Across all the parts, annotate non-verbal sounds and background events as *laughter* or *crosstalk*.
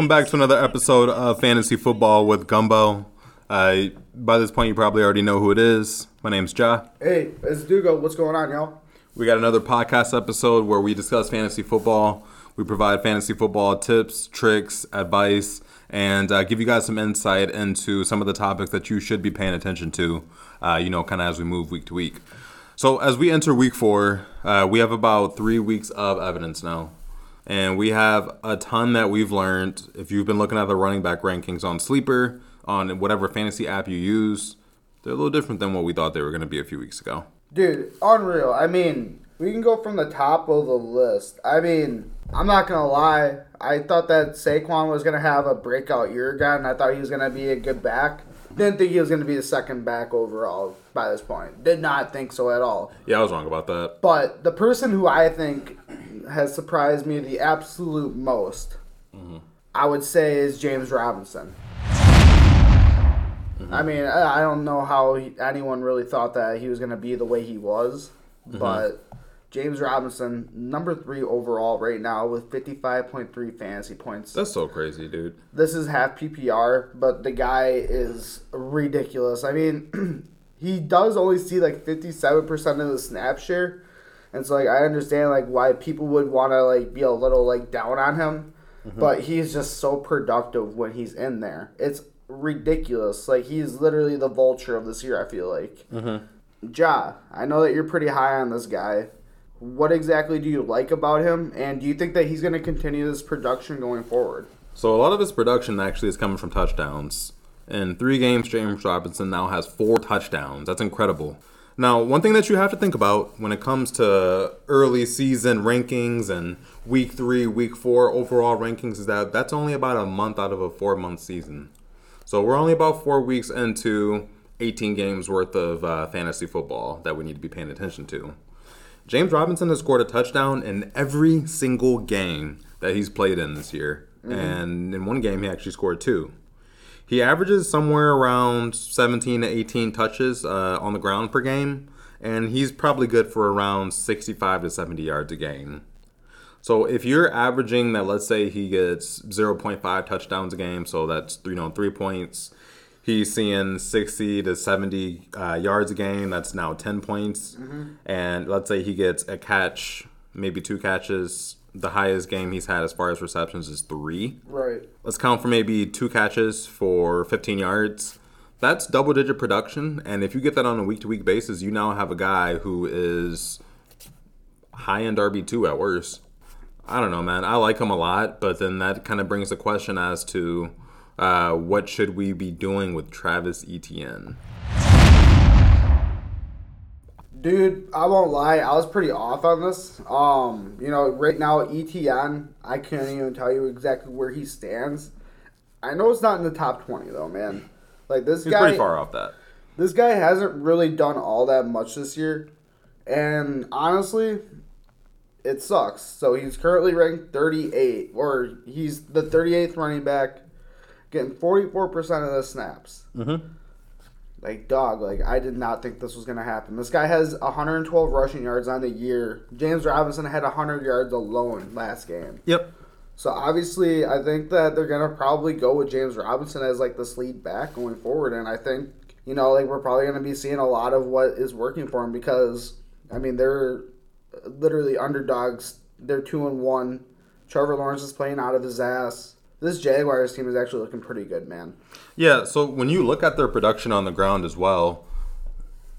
welcome back to another episode of Fantasy Football with Gumbo. Uh, by this point, you probably already know who it is. My name's Ja. Hey, it's Dugo. What's going on, y'all? We got another podcast episode where we discuss fantasy football. We provide fantasy football tips, tricks, advice, and uh, give you guys some insight into some of the topics that you should be paying attention to, uh, you know, kind of as we move week to week. So, as we enter week four, uh, we have about three weeks of evidence now. And we have a ton that we've learned. If you've been looking at the running back rankings on Sleeper, on whatever fantasy app you use, they're a little different than what we thought they were going to be a few weeks ago. Dude, unreal. I mean, we can go from the top of the list. I mean, I'm not gonna lie. I thought that Saquon was gonna have a breakout year again. I thought he was gonna be a good back. Didn't think he was gonna be the second back overall by this point. Did not think so at all. Yeah, I was wrong about that. But the person who I think has surprised me the absolute most, I would say, is James Robinson. Mm-hmm. I mean, I don't know how he, anyone really thought that he was going to be the way he was, mm-hmm. but James Robinson, number three overall right now with 55.3 fantasy points. That's so crazy, dude. This is half PPR, but the guy is ridiculous. I mean, *clears throat* he does only see like 57% of the snap share. And so like I understand like why people would want to like be a little like down on him, mm-hmm. but he's just so productive when he's in there. It's ridiculous. Like he's literally the vulture of this year, I feel like. Mm-hmm. Ja, I know that you're pretty high on this guy. What exactly do you like about him and do you think that he's going to continue this production going forward? So a lot of his production actually is coming from touchdowns. In three games, James Robinson now has four touchdowns. That's incredible. Now, one thing that you have to think about when it comes to early season rankings and week three, week four overall rankings is that that's only about a month out of a four month season. So we're only about four weeks into 18 games worth of uh, fantasy football that we need to be paying attention to. James Robinson has scored a touchdown in every single game that he's played in this year. And in one game, he actually scored two. He averages somewhere around 17 to 18 touches uh, on the ground per game, and he's probably good for around 65 to 70 yards a game. So if you're averaging that, let's say he gets 0.5 touchdowns a game, so that's you know three points. He's seeing 60 to 70 uh, yards a game. That's now 10 points. And let's say he gets a catch, maybe two catches. The highest game he's had as far as receptions is three Right. let's count for maybe two catches for 15 yards. That's double digit production. And if you get that on a week to week basis, you now have a guy who is high end RB2 at worst. I don't know, man. I like him a lot, but then that kind of brings the question as to uh, what should we be doing with Travis Etienne? Dude, I won't lie, I was pretty off on this. Um, you know, right now Etienne, I can't even tell you exactly where he stands. I know it's not in the top twenty though, man. Like this He's guy, pretty far off that. this guy hasn't really done all that much this year, and honestly, it sucks. So he's currently ranked thirty eight, or he's the thirty eighth running back, getting forty four percent of the snaps. Mm-hmm. Like dog, like I did not think this was gonna happen. This guy has 112 rushing yards on the year. James Robinson had 100 yards alone last game. Yep. So obviously, I think that they're gonna probably go with James Robinson as like this lead back going forward, and I think you know like we're probably gonna be seeing a lot of what is working for him because I mean they're literally underdogs. They're two and one. Trevor Lawrence is playing out of his ass. This Jaguars team is actually looking pretty good, man. Yeah, so when you look at their production on the ground as well,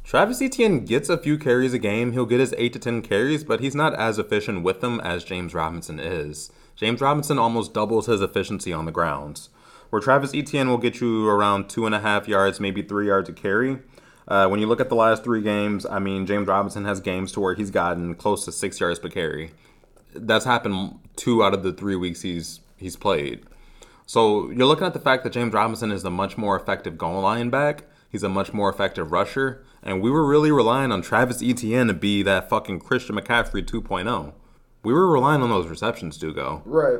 Travis Etienne gets a few carries a game. He'll get his 8 to 10 carries, but he's not as efficient with them as James Robinson is. James Robinson almost doubles his efficiency on the grounds. Where Travis Etienne will get you around two and a half yards, maybe three yards a carry. Uh, when you look at the last three games, I mean, James Robinson has games to where he's gotten close to six yards per carry. That's happened two out of the three weeks he's he's played. So you're looking at the fact that James Robinson is a much more effective goal line back. He's a much more effective rusher, and we were really relying on Travis Etienne to be that fucking Christian McCaffrey 2.0. We were relying on those receptions, Dugo. Right.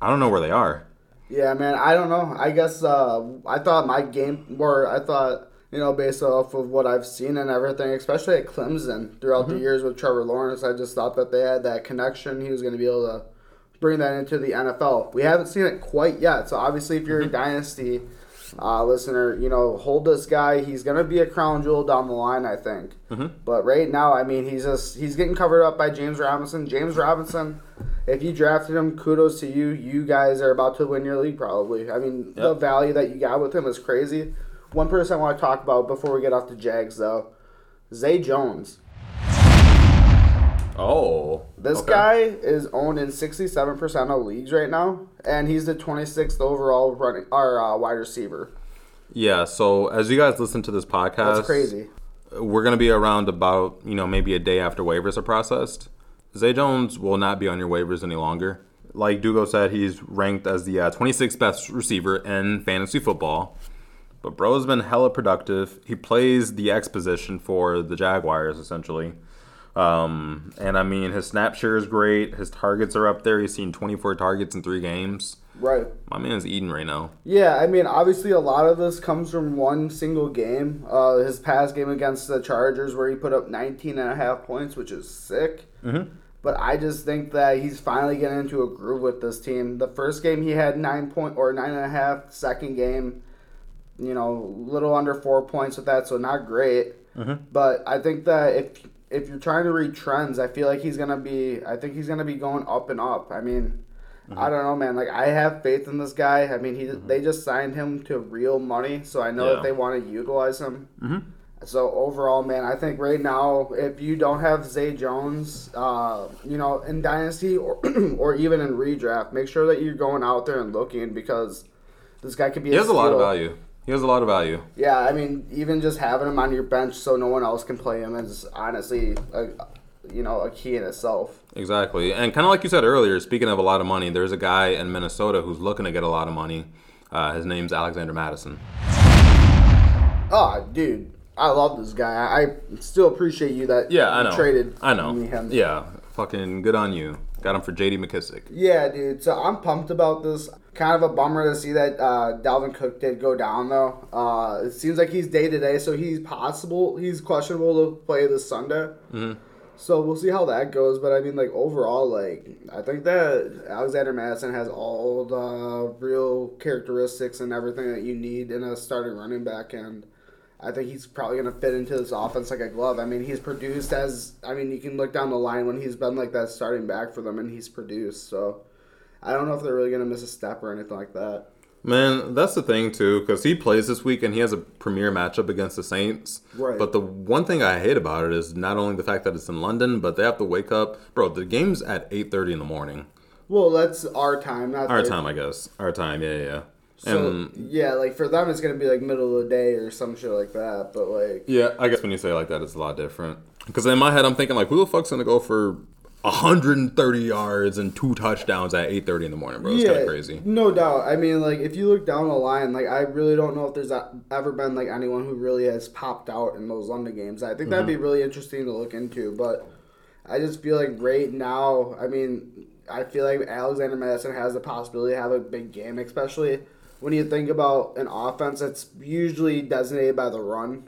I don't know where they are. Yeah, man. I don't know. I guess uh, I thought my game, or I thought you know, based off of what I've seen and everything, especially at Clemson throughout the years with Trevor Lawrence, I just thought that they had that connection. He was going to be able to bring that into the NFL. We haven't seen it quite yet. So obviously, if you're a dynasty uh, listener, you know, hold this guy. He's gonna be a crown jewel down the line, I think. But right now, I mean, he's just he's getting covered up by James Robinson. James Robinson, if you drafted him, kudos to you. You guys are about to win your league, probably. I mean, the value that you got with him is crazy. One person I want to talk about before we get off the Jags, though, Zay Jones. Oh, This okay. guy is owned in 67% of leagues right now, and he's the 26th overall running or uh, wide receiver. Yeah. So as you guys listen to this podcast, That's crazy. We're gonna be around about you know maybe a day after waivers are processed. Zay Jones will not be on your waivers any longer. Like Dugo said, he's ranked as the uh, 26th best receiver in fantasy football. But bro has been hella productive. He plays the X position for the Jaguars essentially. Um, and I mean, his snap share is great. His targets are up there. He's seen 24 targets in three games. Right. My man's eating right now. Yeah, I mean, obviously, a lot of this comes from one single game. Uh, his past game against the Chargers, where he put up 19 and a half points, which is sick. Mm-hmm. But I just think that he's finally getting into a groove with this team. The first game he had nine point or nine and a half. Second game, you know, little under four points with that, so not great. Mm-hmm. But I think that if if you're trying to read trends, I feel like he's gonna be. I think he's gonna be going up and up. I mean, I don't know, man. Like I have faith in this guy. I mean, he they just signed him to real money, so I know Yeah. that they want to utilize him. Mm-hmm. So overall, man, I think right now, if you don't have Zay Jones, uh, you know, in dynasty or *clears throat* or even in redraft, make sure that you're going out there and looking because this guy could be. He has a lot of value. He has a lot of value. Yeah, I mean, even just having him on your bench so no one else can play him is honestly, a, you know, a key in itself. Exactly. And kind of like you said earlier, speaking of a lot of money, there's a guy in Minnesota who's looking to get a lot of money. Uh, his name's Alexander Mattison. Oh, dude, I love this guy. I, still appreciate you that Yeah, I know. traded I know. me him. Yeah. Fucking good on you. Got him for JD McKissic. Yeah, dude. So I'm pumped about this. Kind of a bummer to see that uh, Dalvin Cook did go down though. Uh, it seems like he's day to day, so he's possible. He's questionable to play this Sunday. Mhm. So we'll see how that goes. But I mean, like overall, like I think that Alexander Mattison has all the real characteristics and everything that you need in a starting running back, and I think he's probably going to fit into this offense like a glove. I mean, he's produced as I mean, you can look down the line when he's been like that starting back for them, and he's produced. So I don't know if they're really going to miss a step or anything like that. Man, that's the thing too, because he plays this week and he has a premier matchup against the Saints. Right. But the one thing I hate about it is not only the fact that it's in London, but they have to wake up. Bro, the game's at eight thirty in the morning. Well, that's our time, not Our their- time, I guess. Our time, yeah, yeah. yeah. So and yeah, like for them, it's going to be like middle of the day or some shit like that. But like, yeah, I guess when you say it like that, it's a lot different. Because in my head, I'm thinking like, who the fuck's gonna go for 130 yards and two touchdowns at 8:30 in the morning, bro? It's kind of crazy. No doubt. I mean, like if you look down the line, like I really don't know if there's ever been like anyone who really has popped out in those London games. I think that'd be Mm-hmm. really interesting to look into. But I just feel like right now, I mean, I feel like Alexander Mattison has the possibility to have a big game, especially when you think about an offense that's usually designated by the run.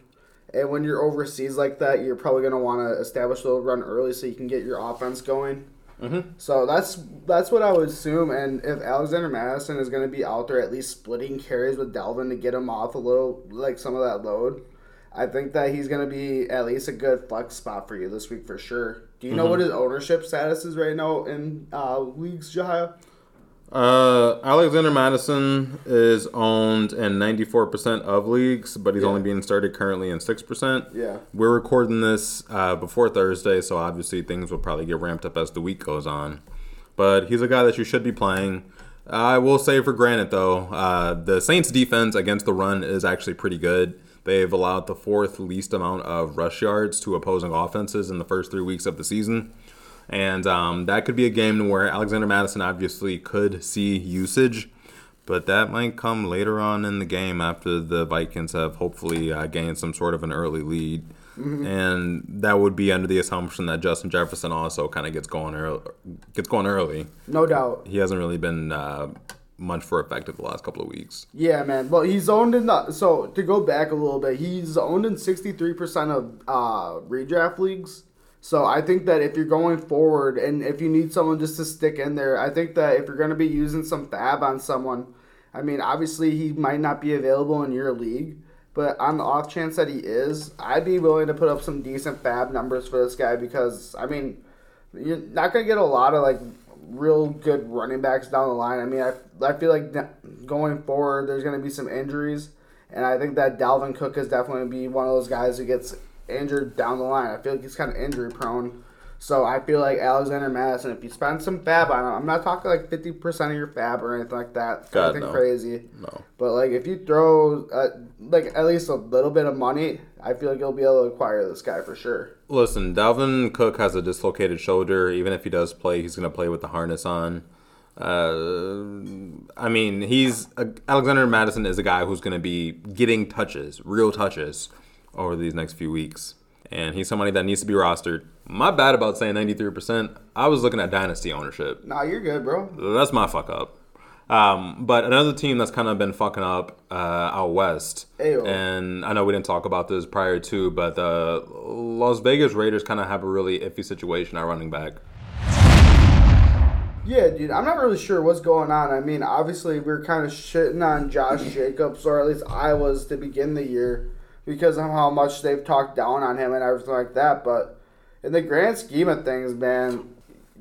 And when you're overseas like that, you're probably going to want to establish a little run early so you can get your offense going. Mm-hmm. So that's that's what I would assume. And if Alexander Mattison is going to be out there at least splitting carries with Dalvin to get him off a little, like some of that load, I think that he's going to be at least a good flex spot for you this week for sure. Do you know what his ownership status is right now in uh, leagues, Jahia? Uh, Alexander Mattison is owned in 94% of leagues, but he's Yeah. only being started currently in 6%. Yeah. We're recording this uh, before Thursday, so obviously things will probably get ramped up as the week goes on. But he's a guy that you should be playing. I will say, for granted, though, uh, the Saints' defense against the run is actually pretty good. They've allowed the fourth least amount of rush yards to opposing offenses in the first three weeks of the season. And um, that could be a game where Alexander Mattison obviously could see usage, but that might come later on in the game after the Vikings have hopefully uh, gained some sort of an early lead. And that would be under the assumption that Justin Jefferson also kind of gets going early. Gets going early. No doubt. He hasn't really been uh, much for effective the last couple of weeks. Yeah, man. Well, he's owned in the. So to go back a little bit, he's owned in sixty three percent of uh, redraft leagues. So I think that if you're going forward and if you need someone just to stick in there, I think that if you're going to be using some fab on someone, I mean, obviously he might not be available in your league, but on the off chance that he is, I'd be willing to put up some decent fab numbers for this guy because I mean, you're not going to get a lot of like real good running backs down the line. I mean, I, I feel like going forward, there's going to be some injuries, and I think that Dalvin Cook is definitely be one of those guys who gets injured down the line. I feel like he's kind of injury prone. So I feel like Alexander Mattison, if you spend some fab on him, I'm not talking like 50% of your fab or anything like that. God, anything no. crazy. No. But like if you throw uh, like at least a little bit of money, I feel like you'll be able to acquire this guy for sure. Listen, Dalvin Cook has a dislocated shoulder. Even if he does play, he's going to play with the harness on. Uh, I mean, he's uh, Alexander Mattison is a guy who's going to be getting touches, real touches, over these next few weeks, and he's somebody that needs to be rostered. My bad about saying ninety three percent. I was looking at dynasty ownership. Nah, you're good, bro. That's my fuck up. Um, but another team that's kind of been fucking up uh, out west, Ayo. and I know we didn't talk about this prior to, but the Las Vegas Raiders kind of have a really iffy situation at running back. Yeah, dude, I'm not really sure what's going on. I mean, obviously, we are kind of shitting on Josh Jacobs, or at least I was to begin the year, because of how much they've talked down on him and everything like that. But in the grand scheme of things, man,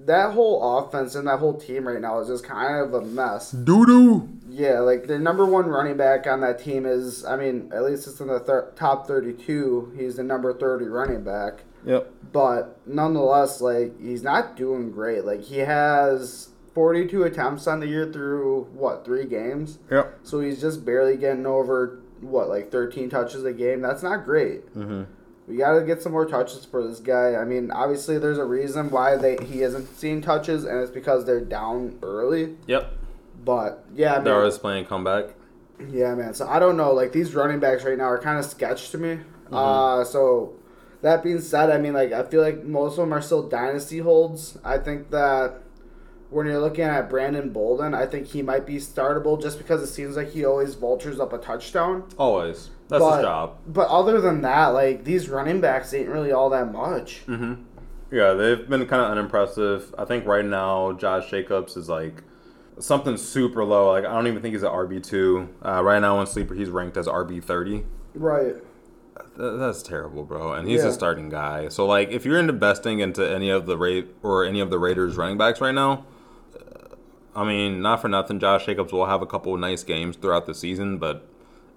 that whole offense and that whole team right now is just kind of a mess. Doo doo. Yeah, like the number one running back on that team is, I mean, at least it's in the thir- top 32. He's the number 30 running back. Yep. But nonetheless, like he's not doing great. Like he has 42 attempts on the year through what three games. Yep. So he's just barely getting over what like 13 touches a game. That's not great. Mm-hmm. We got to get some more touches for this guy. I mean, obviously there's a reason why they he isn't seeing touches, and it's because they're down early. Yep. But yeah, I mean, They're always playing comeback. yeah, man. So I don't know. Like these running backs right now are kind of sketch to me. Uh, so that being said, I mean, like I feel like most of them are still dynasty holds. I think that when you're looking at Brandon Bolden, I think he might be startable just because it seems like he always vultures up a touchdown. Always. That's but, his job. But other than that, like these running backs ain't really all that much. Mm-hmm. Yeah, they've been kind of unimpressive. I think right now Josh Jacobs is like something super low. Like I don't even think he's an RB two. Uh, right now on Sleeper, he's ranked as RB thirty. Right. Th- that's terrible, bro. And he's Yeah. a starting guy. So like, if you're into investing into any of the rate or any of the Raiders running backs right now, I mean, not for nothing, Josh Jacobs will have a couple of nice games throughout the season, but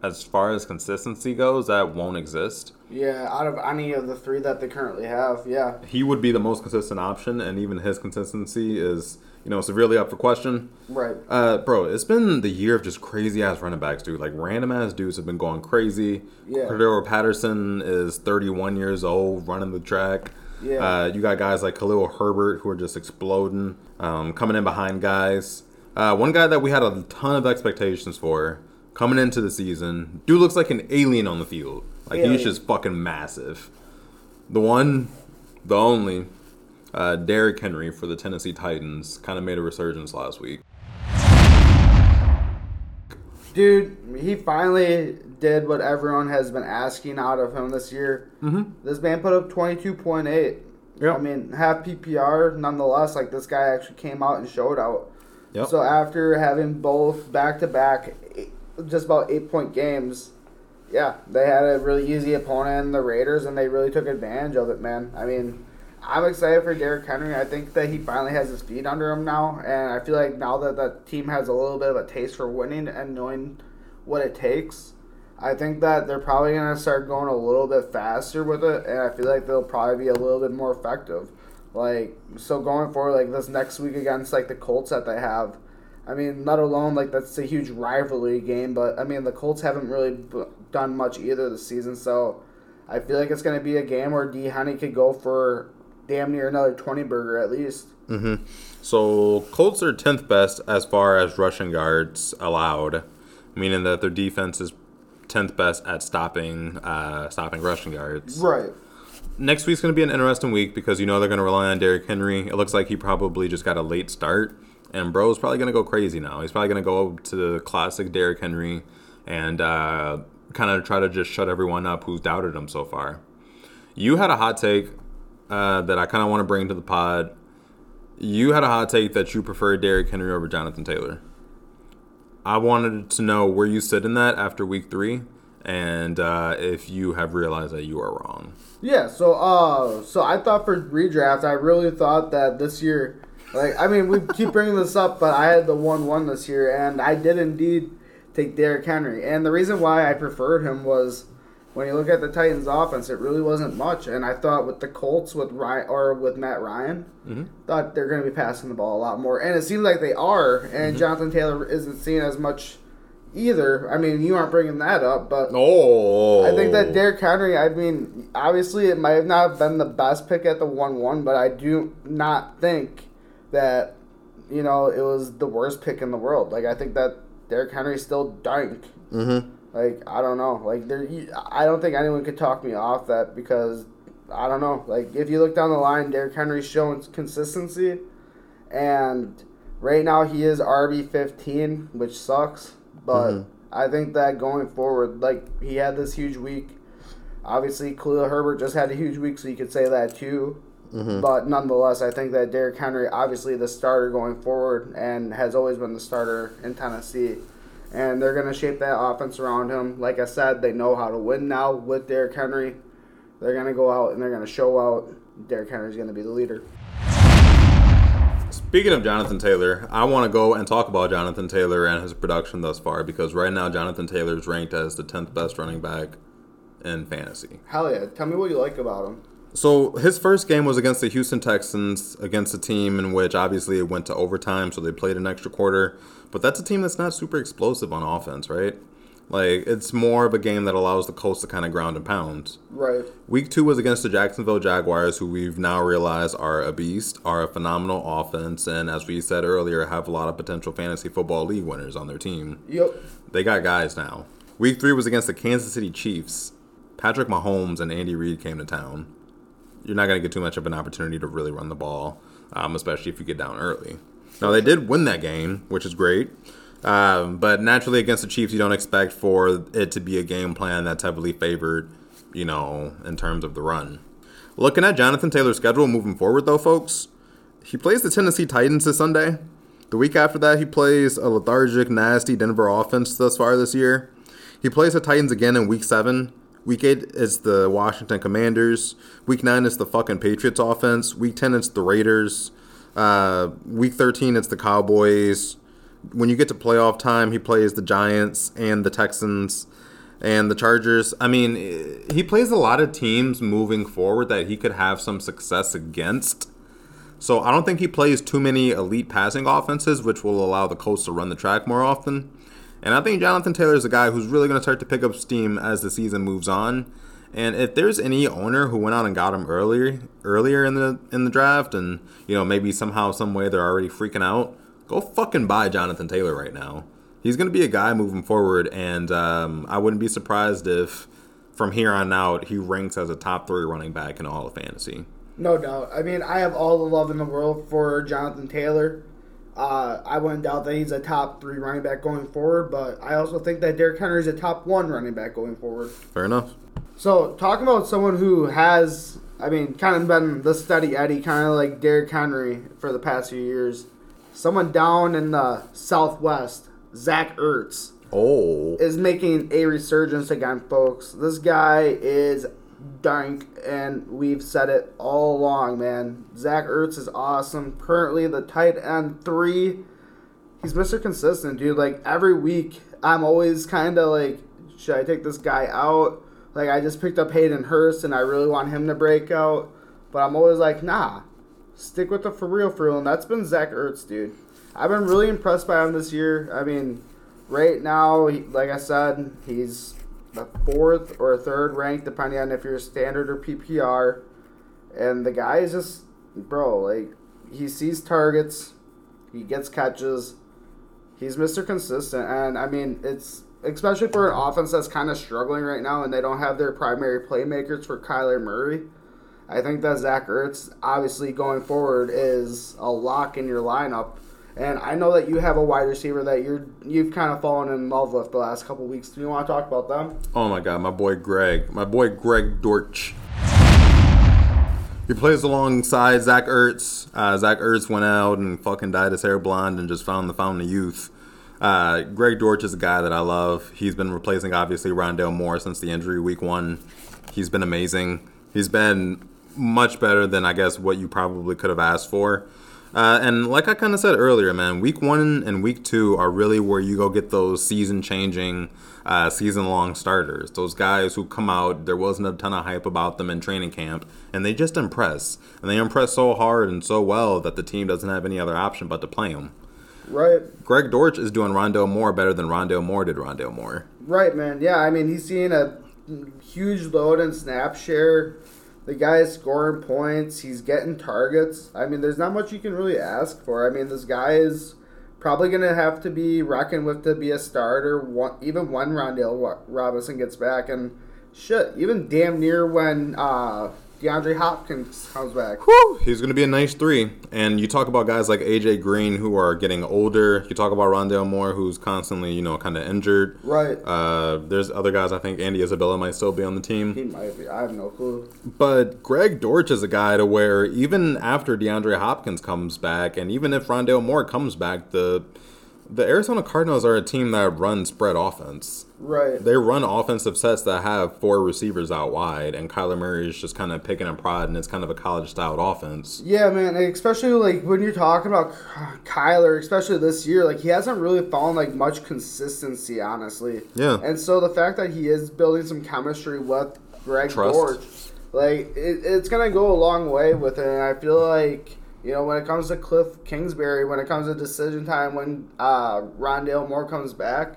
as far as consistency goes, that won't exist. Yeah, out of any of the three that they currently have, yeah. He would be the most consistent option, and even his consistency is, you know, severely up for question. Right. Uh, bro, it's been the year of just crazy ass running backs, dude. Like random ass dudes have been going crazy. Yeah. Cordarrelle Patterson is 31 years old, running the track. Yeah. Uh, you got guys like Khalil Herbert who are just exploding, um, coming in behind guys. Uh, one guy that we had a ton of expectations for coming into the season, dude looks like an alien on the field. Like he's Alien. just fucking massive. The one, the only, uh, Derrick Henry for the Tennessee Titans kind of made a resurgence last week. Dude, he finally did what everyone has been asking out of him this year. Mm-hmm. This man put up 22.8. Yep. I mean, half PPR, nonetheless, like this guy actually came out and showed out. Yep. So after having both back to back, just about eight point games, yeah, they had a really easy opponent in the Raiders, and they really took advantage of it, man. I mean, I'm excited for Derrick Henry. I think that he finally has his feet under him now, and I feel like now that that team has a little bit of a taste for winning and knowing what it takes, I think that they're probably gonna start going a little bit faster with it, and I feel like they'll probably be a little bit more effective. Like so going forward, like this next week against like the Colts that they have. I mean, let alone like that's a huge rivalry game, but I mean the Colts haven't really b- done much either this season, so I feel like it's gonna be a game where D Honey could go for damn near another twenty burger at least. Mm-hmm. So Colts are tenth best as far as rushing yards allowed, meaning that their defense is tenth best at stopping uh, stopping rushing yards. Right. Next week's going to be an interesting week because you know they're going to rely on Derrick Henry. It looks like he probably just got a late start, and Bro's probably going to go crazy now. He's probably going to go to the classic Derrick Henry and uh, kind of try to just shut everyone up who's doubted him so far. You had a hot take uh, that I kind of want to bring to the pod. You had a hot take that you preferred Derrick Henry over Jonathan Taylor. I wanted to know where you sit in that after week three, and uh, if you have realized that you are wrong. Yeah, so uh, so I thought for redraft, I really thought that this year, like I mean, we keep bringing this up, but I had the one one this year, and I did indeed take Derrick Henry, and the reason why I preferred him was when you look at the Titans' offense, it really wasn't much, and I thought with the Colts with Ryan or with Matt Ryan, Mm-hmm. thought they're going to be passing the ball a lot more, and it seems like they are, and Mm-hmm. Jonathan Taylor isn't seen as much either. I mean, you aren't bringing that up, but. Oh, I think that Derrick Henry. I mean, obviously, it might not have not been the best pick at the one-one, but I do not think that you know it was the worst pick in the world. Like I think that Derrick Henry's still dank. Mm-hmm. Like I don't know. Like there, I don't think anyone could talk me off that because I don't know. Like if you look down the line, Derrick Henry's showing consistency, and right now he is RB fifteen, which sucks. But Mhm. I think that going forward, like he had this huge week. Obviously, Khalil Herbert just had a huge week, so you could say that too. Mm-hmm. But nonetheless, I think that Derrick Henry, obviously the starter going forward, and has always been the starter in Tennessee. And they're going to shape that offense around him. Like I said, they know how to win now with Derrick Henry. They're going to go out and they're going to show out. Derrick Henry's going to be the leader. Speaking of Jonathan Taylor, I want to go and talk about Jonathan Taylor and his production thus far because right now Jonathan Taylor is ranked as the 10th best running back in fantasy. Hell yeah. Tell me what you like about him. So his first game was against the Houston Texans, against a team in which obviously it went to overtime, so they played an extra quarter. But that's a team that's not super explosive on offense, right? Like it's more of a game that allows the Colts to kind of ground and pound. Right. Week two was against the Jacksonville Jaguars, who we've now realized are a beast, are a phenomenal offense, and as we said earlier, have a lot of potential fantasy football league winners on their team. Yep. They got guys now. Week three was against the Kansas City Chiefs. Patrick Mahomes and Andy Reid came to town. You're not going to get too much of an opportunity to really run the ball, um, especially if you get down early. Now, they did win that game, which is great. Um, but naturally, against the Chiefs, you don't expect for it to be a game plan that's heavily favored, you know, in terms of the run. Looking at Jonathan Taylor's schedule moving forward, though, folks, he plays the Tennessee Titans this Sunday. The week after that, he plays a lethargic, nasty Denver offense thus far this year. He plays the Titans again in week seven. Week eight is the Washington Commanders. Week nine is the fucking Patriots offense. Week ten it's the Raiders. Uh, week thirteen it's the Cowboys. When you get to playoff time, he plays the Giants and the Texans and the Chargers. I mean, he plays a lot of teams moving forward that he could have some success against. So I don't think he plays too many elite passing offenses, which will allow the Colts to run the track more often. And I think Jonathan Taylor is a guy who's really going to start to pick up steam as the season moves on. And if there's any owner who went out and got him earlier, earlier in the in the draft, and you know maybe somehow, some way they're already freaking out, go fucking buy Jonathan Taylor right now. He's going to be a guy moving forward, and um, I wouldn't be surprised if from here on out he ranks as a top three running back in all of fantasy. No doubt. I mean, I have all the love in the world for Jonathan Taylor. Uh, I wouldn't doubt that he's a top three running back going forward, but I also think that Derrick Henry is a top one running back going forward. Fair enough. So, talking about someone who has, I mean, kind of been the steady Eddie, kind of like Derrick Henry for the past few years. Someone down in the Southwest, Zach Ertz, Oh, is making a resurgence again, folks. This guy is dank, and we've said it all along, man. Zach Ertz is awesome. Currently, the tight end three. He's Mr. Consistent, dude. Like every week, I'm always kind of like, should I take this guy out? Like I just picked up Hayden Hurst, and I really want him to break out, but I'm always like, nah, stick with the for real, for real. And that's been Zach Ertz, dude. I've been really impressed by him this year. I mean, right now, like I said, he's the fourth or third ranked, depending on if you're standard or PPR. And the guy is just, bro, like, he sees targets, he gets catches, he's Mr. Consistent. And, I mean, it's especially for an offense that's kind of struggling right now and they don't have their primary playmakers for Kyler Murray. I think that Zach Ertz, obviously going forward, is a lock in your lineup. And I know that you have a wide receiver that you're you've kind of fallen in love with the last couple weeks. Do you want to talk about them? Oh my god, my boy Greg. My boy Greg Dortch. He plays alongside Zach Ertz. Uh, Zach Ertz went out and fucking dyed his hair blonde and just found the fountain of youth. Uh, Greg Dortch is a guy that I love. He's been replacing obviously Rondale Moore since the injury week one. He's been amazing. He's been much better than I guess what you probably could have asked for. Uh, and like I kind of said earlier, man, week one and week two are really where you go get those season changing, uh, season long starters. Those guys who come out, there wasn't a ton of hype about them in training camp, and they just impress. And they impress so hard and so well that the team doesn't have any other option but to play them. Right. Greg Dortch is doing Rondale Moore better than Rondale Moore did Rondale Moore. Right, man. Yeah, I mean, he's seeing a huge load in snap share. The guy is scoring points. He's getting targets. I mean, there's not much you can really ask for. I mean, this guy is probably going to have to be reckoned with to be a starter, one, even when Rondale Robinson gets back. And shit, even damn near when uh, DeAndre Hopkins comes back. Whew, he's going to be a nice three. And you talk about guys like AJ Green who are getting older. You talk about Rondale Moore who's constantly, you know, kind of injured. Right. Uh, there's other guys. I think Andy Isabella might still be on the team. He might be. I have no clue. But Greg Dortch is a guy to where even after DeAndre Hopkins comes back, and even if Rondale Moore comes back, the the Arizona Cardinals are a team that run spread offense. Right. They run offensive sets that have four receivers out wide, and Kyler Murray is just kind of picking and prod, and it's kind of a college styled offense. Yeah, man. Especially like when you're talking about Kyler, especially this year, like he hasn't really found like much consistency, honestly. Yeah. And so the fact that he is building some chemistry with Greg Trust. Dortch, like it, it's gonna go a long way with it. And I feel like you know, when it comes to Cliff Kingsbury, when it comes to decision time, when uh, Rondale Moore comes back,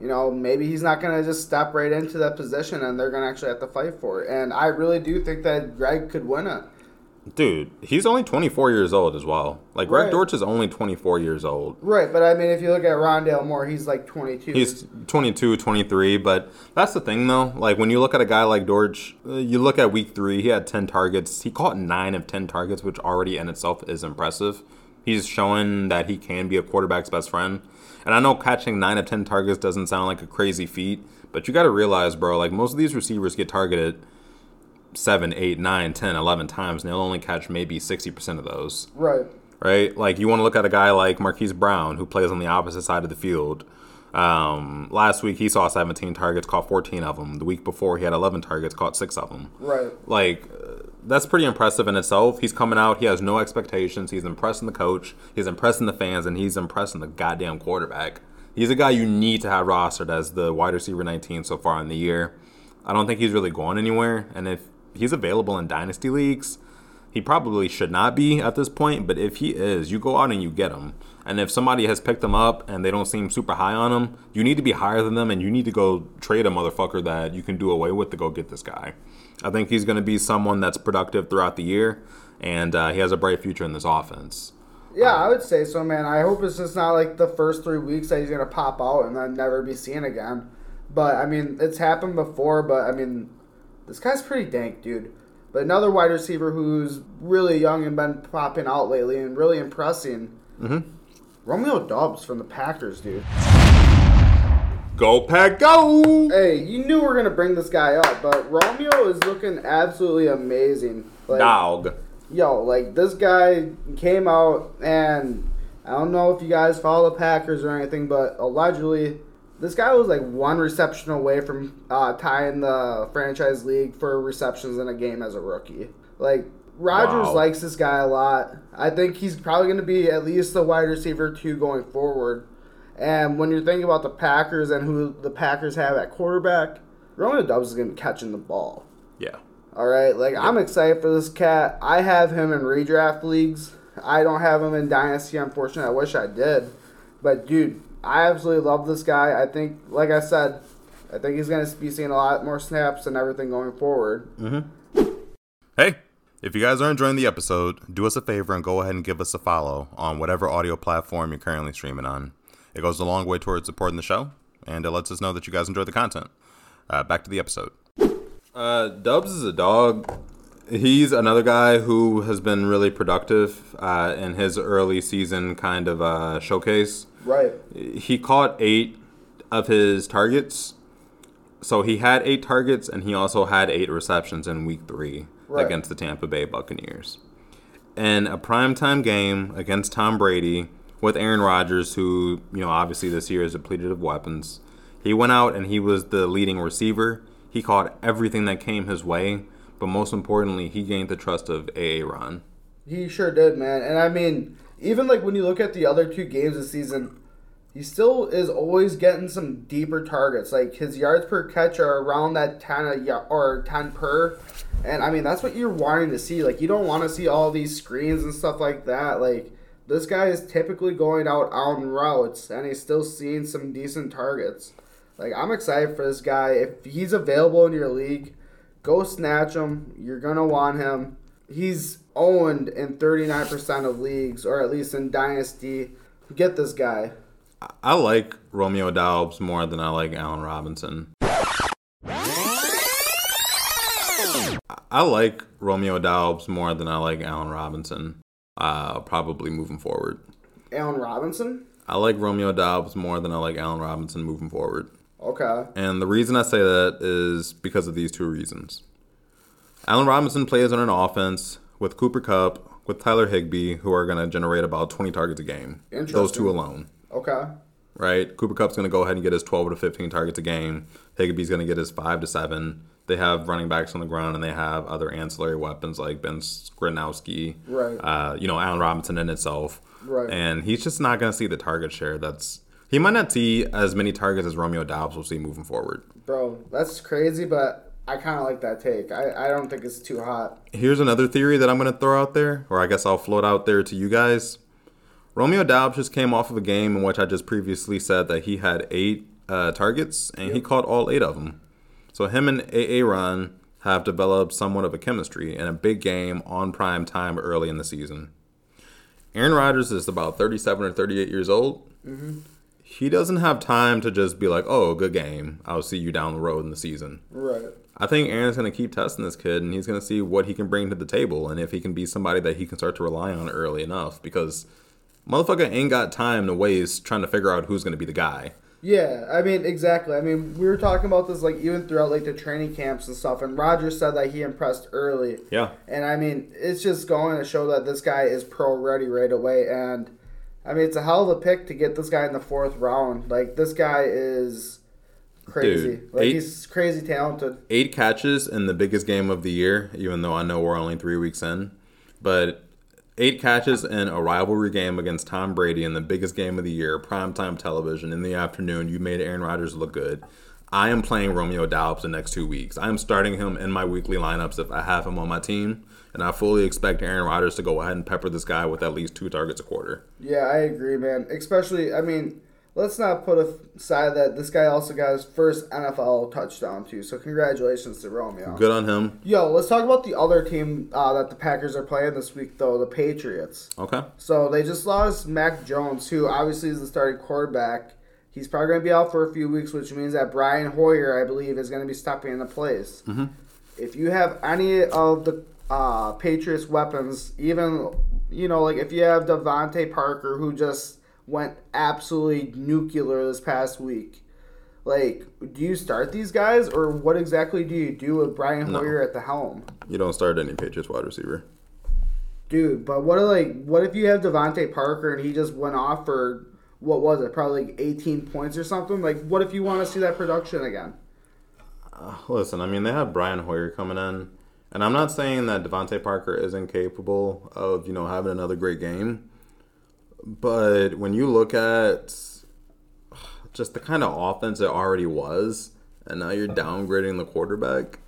you know, maybe he's not going to just step right into that position and they're going to actually have to fight for it. And I really do think that Greg could win it. Dude, he's only 24 years old as well. Like, Greg Right. Dortch is only 24 years old. Right, but I mean, if you look at Rondale Moore, he's like 22. He's 22, 23, but that's the thing though. Like when you look at a guy like Dortch, uh, you look at week three, he had 10 targets. He caught nine of 10 targets, which already in itself is impressive. He's showing that he can be a quarterback's best friend. And I know catching nine of 10 targets doesn't sound like a crazy feat, but you got to realize, bro, like most of these receivers get targeted seven, eight, nine, 10, 11 times, and they'll only catch maybe 60% of those right. right? Like you want to look at a guy like Marquise Brown who plays on the opposite side of the field. Um, last week he saw 17 targets, caught 14 of them. The week before he had 11 targets, caught six of them. Right. Like uh, that's pretty impressive in itself. He's coming out, he has no expectations. He's impressing the coach, he's impressing the fans, and he's impressing the goddamn quarterback. He's a guy you need to have rostered as the wide receiver 19 so far in the year. I don't think he's really going anywhere, and if he's available in dynasty leagues, he probably should not be at this point, but if he is, you go out and you get him. And if somebody has picked him up and they don't seem super high on him, you need to be higher than them and you need to go trade a motherfucker that you can do away with to go get this guy. I think he's going to be someone that's productive throughout the year and uh, he has a bright future in this offense. Yeah, I would say so, man. I hope it's just not like the first three weeks that he's going to pop out and then never be seen again. But, I mean, it's happened before, but, I mean, this guy's pretty dank, dude. But another wide receiver who's really young and been popping out lately and really impressing. Mm-hmm. Romeo Doubs from the Packers, dude. Go Pack Go! Hey, you knew we were gonna bring this guy up, but Romeo is looking absolutely amazing. Like, Dog. yo, like this guy came out and I don't know if you guys follow the Packers or anything, but allegedly this guy was like one reception away from uh, tying the franchise league for receptions in a game as a rookie. Like Rodgers Wow. likes this guy a lot. I think he's probably going to be at least the wide receiver two going forward. And when you're thinking about the Packers and who the Packers have at quarterback, Romeo Doubs is going to be catching the ball. Yeah. All right, like I'm excited for this cat. I have him in redraft leagues. I don't have him in dynasty, unfortunately. I wish I did, but dude, I absolutely love this guy. I think, like I said, I think he's gonna be seeing a lot more snaps and everything going forward. Mm-hmm. Hey, if you guys are enjoying the episode, do us a favor and go ahead and give us a follow on whatever audio platform you're currently streaming on. It goes a long way towards supporting the show, and it lets us know that you guys enjoy the content. Uh, back to the episode. Uh, Doubs is a dog. He's another guy who has been really productive uh, in his early season kind of uh, showcase. Right. He caught eight of his targets. So he had eight targets and he also had eight receptions in week three. Right. against the Tampa Bay Buccaneers. In a primetime game against Tom Brady with Aaron Rodgers, who, you know, obviously this year is depleted of weapons, he went out and he was the leading receiver. He caught everything that came his way, but most importantly, he gained the trust of A.A. Ron. He sure did, man. And I mean, even like when you look at the other two games this season, he still is always getting some deeper targets. Like his yards per catch are around that ten or ten per, and I mean that's what you're wanting to see. Like you don't want to see all these screens and stuff like that. Like this guy is typically going out on routes, and he's still seeing some decent targets. Like I'm excited for this guy. If he's available in your league, go snatch him. You're gonna want him. He's owned in 39% of leagues, or at least in Dynasty. Get this guy. I like Romeo Doubs more than I like Allen Robinson. I like Romeo Doubs more than I like Allen Robinson. Uh, probably moving forward. Allen Robinson? I like Romeo Doubs more than I like Allen Robinson moving forward. Okay. And the reason I say that is because of these two reasons. Allen Robinson plays on an offense with Cooper Kupp, with Tyler Higbee, who are going to generate about 20 targets a game. Interesting. Those two alone. Okay. right? Cooper Kupp's going to go ahead and get his 12 to 15 targets a game. Higbee's going to get his 5 to 7. They have running backs on the ground and they have other ancillary weapons like Ben Skowronek, Right. uh, you know, Allen Robinson in itself. Right. And he's just not going to see the target share that's. He might not see as many targets as Romeo Doubs will see moving forward. Bro, that's crazy, but I kind of like that take. I, I don't think it's too hot. Here's another theory that I'm going to throw out there, or I guess I'll float out there to you guys. Romeo Doubs just came off of a game in which I just previously said that he had eight uh, targets and he caught all eight of them. So him and Aaron have developed somewhat of a chemistry in a big game on prime time early in the season. Aaron Rodgers is about 37 or 38 years old. Mm-hmm. He doesn't have time to just be like, oh, good game. I'll see you down the road in the season. Right. I think Aaron's going to keep testing this kid, and he's going to see what he can bring to the table, and if he can be somebody that he can start to rely on early enough. Because motherfucker ain't got time to waste trying to figure out who's going to be the guy. Yeah, I mean, exactly. I mean, we were talking about this, like, even throughout, like, the training camps and stuff, and Roger said that he impressed early. Yeah, And I mean, it's just going to show that this guy is pro ready right away. And I mean, it's a hell of a pick to get this guy in the fourth round. Like this guy is crazy. Dude, like eight- he's crazy talented. eight catches in the biggest game of the year, even though I know we're only three weeks in. But eight catches in a rivalry game against Tom Brady in the biggest game of the year, primetime television in the afternoon. You made Aaron Rodgers look good. I am playing Romeo Doubs the next two weeks. I am starting him in my weekly lineups if I have him on my team. And I fully expect Aaron Rodgers to go ahead and pepper this guy with at least two targets a quarter. Yeah, I agree, man. Especially, I mean, let's not put aside that this guy also got his first NFL touchdown too. So congratulations to Romeo. Good on him. Yo, let's talk about the other team uh, that the Packers are playing this week, though, the Patriots. Okay. So they just lost Mac Jones, who obviously is the starting quarterback. He's probably going to be out for a few weeks, which means that Brian Hoyer, I believe, is going to be stepping into place. Mm-hmm. If you have any of the uh, Patriots weapons, even you know, like if you have DeVante Parker, who just went absolutely nuclear this past week. Like, do you start these guys, or what exactly do you do with Brian No. Hoyer at the helm? You don't start any Patriots wide receiver. Dude, but what like what if you have DeVante Parker and he just went off for what was it, probably like 18 points or something? Like, what if you want to see that production again? Uh, listen, I mean, they have Brian Hoyer coming in, and I'm not saying that DeVante Parker isn't capable of, you know, having another great game. But when you look at just the kind of offense it already was, and now you're downgrading the quarterback,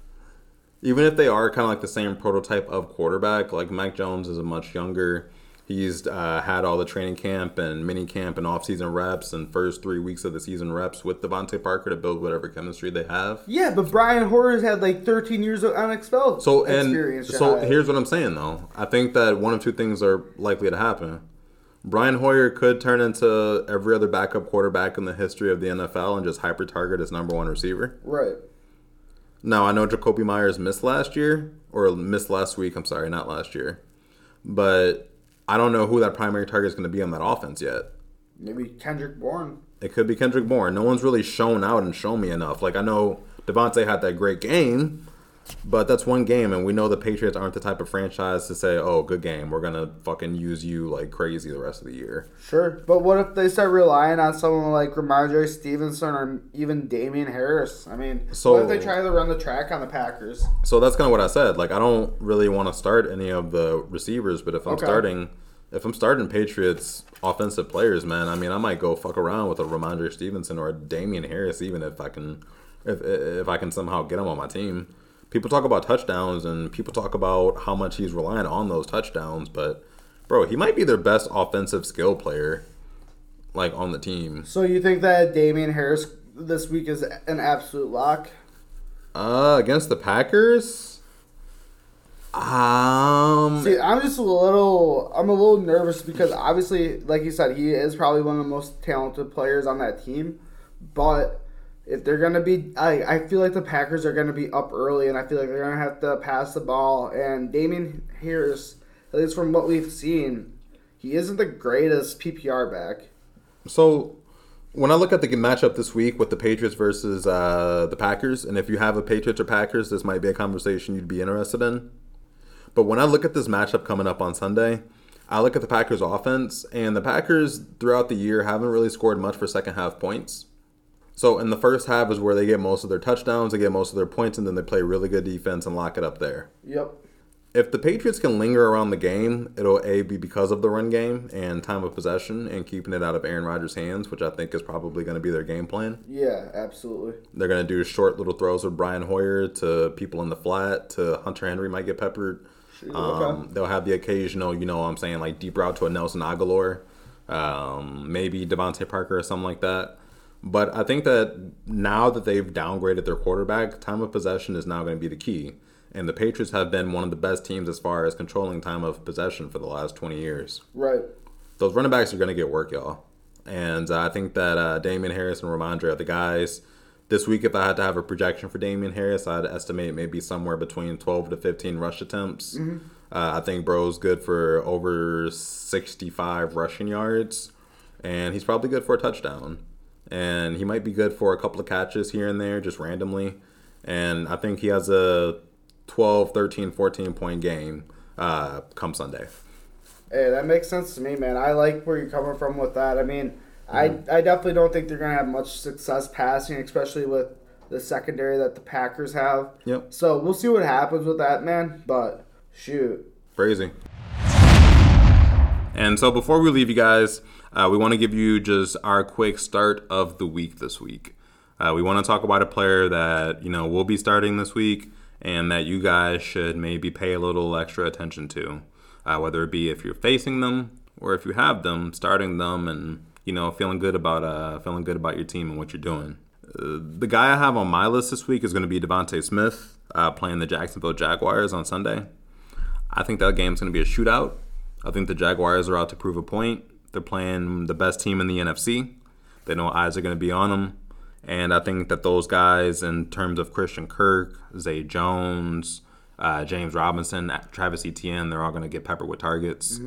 even if they are kind of like the same prototype of quarterback, like Mac Jones is a much younger. He's uh, had all the training camp and mini camp and off-season reps and first three weeks of the season reps with DeVante Parker to build whatever chemistry they have. Yeah, but Brian Hoyer's had like 13 years of unexpelled So and so here's what I'm saying though. I think that one of two things are likely to happen. Brian Hoyer could turn into every other backup quarterback in the history of the NFL and just hyper target his number one receiver. right. Now I know Jakobi Meyers missed last year or missed last week. I'm sorry, not last year, but I don't know who that primary target is going to be on that offense yet. Maybe Kendrick Bourne. It could be Kendrick Bourne. No one's really shown out and shown me enough. Like I know DeVante had that great game, But that's one game, and we know the Patriots aren't the type of franchise to say, "Oh, good game, we're gonna fucking use you like crazy the rest of the year." Sure, but what if they start relying on someone like Rhamondre Stevenson or even Damien Harris? I mean, So- what if they try to run the track on the Packers? So that's kind of what I said. Like, I don't really want to start any of the receivers, but if I'm Okay. starting, if I'm starting Patriots offensive players, man, I mean, I might go fuck around with a Rhamondre Stevenson or a Damien Harris, even if I can, if if I can somehow get him on my team. People talk about touchdowns and people talk about how much he's relying on those touchdowns, but bro, he might be their best offensive skill player, like on the team. So you think that Damien Harris this week is an absolute lock? Uh, against the Packers. Um, See, I'm just a little, I'm a little nervous because obviously, like you said, he is probably one of the most talented players on that team. But if they're gonna be, I, I feel like the Packers are gonna be up early, and I feel like they're gonna have to pass the ball. And Damien Harris, at least from what we've seen, he isn't the greatest PPR back. So when I look at the matchup this week with the Patriots versus uh, the Packers, and if you have a Patriots or Packers, this might be a conversation you'd be interested in. But when I look at this matchup coming up on Sunday, I look at the Packers offense, and the Packers throughout the year haven't really scored much for second half points. So in the first half is where they get most of their touchdowns, they get most of their points, and then they play really good defense and lock it up there. Yep. If the Patriots can linger around the game, it'll a be because of the run game and time of possession and keeping it out of Aaron Rodgers' hands, which I think is probably going to be their game plan. Yeah, absolutely. They're going to do short little throws with Brian Hoyer to people in the flat. To Hunter Henry might get peppered. Sure, Um, okay. They'll have the occasional, you know, what I'm saying like deep route to a Nelson Agholor, um, maybe DeVante Parker or something like that. But I think that now that they've downgraded their quarterback, time of possession is now going to be the key. And the Patriots have been one of the best teams as far as controlling time of possession for the last 20 years. Right. Those running backs are going to get work, y'all. And uh, I think that uh, Damien Harris and Rhamondre are the guys. This week, if I had to have a projection for Damien Harris, I'd estimate maybe somewhere between 12 to 15 rush attempts. Uh, I think Bro's good for over 65 rushing yards, and he's probably good for a touchdown. And he might be good for a couple of catches here and there, just randomly. And I think he has a 12, 13, 14 point game uh, come Sunday. Hey, that makes sense to me, man. I like where you're coming from with that. I mean, I I definitely don't think they're gonna have much success passing, especially with the secondary that the Packers have. Yep. So we'll see what happens with that, man. But shoot, Crazy. And so before we leave you guys, uh, we want to give you just our quick start of the week this week. Uh, we want to talk about a player that you know will be starting this week, and that you guys should maybe pay a little extra attention to, uh, whether it be if you're facing them or if you have them, starting them, and you know feeling good about uh, feeling good about your team and what you're doing. Uh, the guy I have on my list this week is going to be DeVonta Smith uh, playing the Jacksonville Jaguars on Sunday. I think that game's going to be a shootout. I think the Jaguars are out to prove a point. They're playing the best team in the NFC. They know eyes are going to be on them. And I think that those guys, in terms of Christian Kirk, Zay Jones, uh, James Robinson, Travis Etienne, they're all going to get peppered with targets.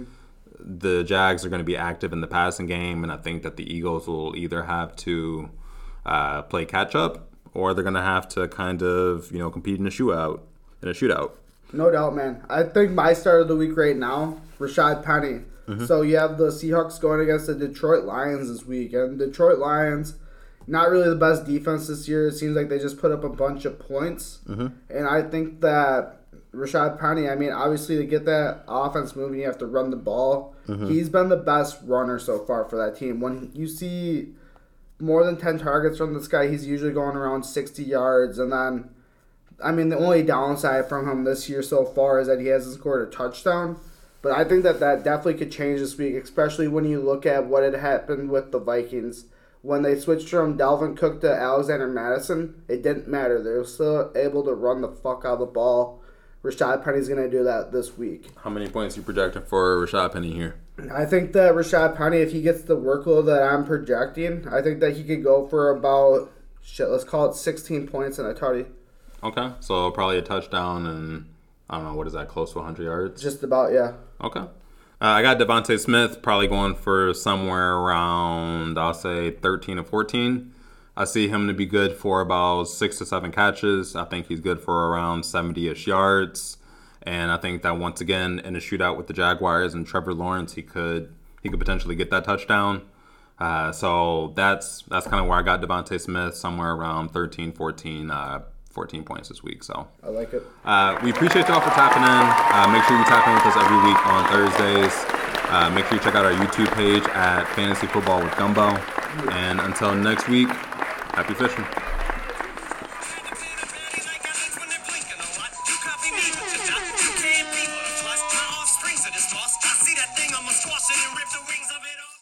The Jags are going to be active in the passing game, and I think that the Eagles will either have to uh, play catch up or they're going to have to kind of you know compete in a shootout. In a shootout. no doubt, man. I think my start of the week right now, Rashad Penny. Mm-hmm. So you have the Seahawks going against the Detroit Lions this week, and Detroit Lions, not really the best defense this year. It seems like they just put up a bunch of points, mm-hmm. and I think that Rashad Penny. I mean, obviously to get that offense moving, you have to run the ball. Mm-hmm. He's been the best runner so far for that team. When you see more than 10 targets from this guy, he's usually going around 60 yards. And then, I mean, the only downside from him this year so far is that he hasn't scored a touchdown. But I think that that definitely could change this week, especially when you look at what had happened with the Vikings. When they switched from Dalvin Cook to Alexander Mattison, it didn't matter. They were still able to run the fuck out of the ball. Rashad Penny's going to do that this week. How many points you projecting for Rashad Penny here? I think that Rashad Penny, if he gets the workload that I'm projecting, I think that he could go for about shit. Let's call it 16 points and a tutty. Okay, so probably a touchdown and I don't know what is that close to 100 yards. Just about, yeah. Okay, uh, I got DeVonta Smith probably going for somewhere around I'll say 13 or 14. I see him to be good for about six to seven catches. I think he's good for around 70 ish yards. And I think that once again, in a shootout with the Jaguars and Trevor Lawrence, he could he could potentially get that touchdown. Uh, so that's that's kind of where I got DeVonta Smith, somewhere around 13, 14, uh, 14 points this week. So I like it. Uh, we appreciate y'all for tapping in. Uh, make sure you tap in with us every week on Thursdays. Uh, make sure you check out our YouTube page at Fantasy Football with Gumbo. And until next week, happy fishing.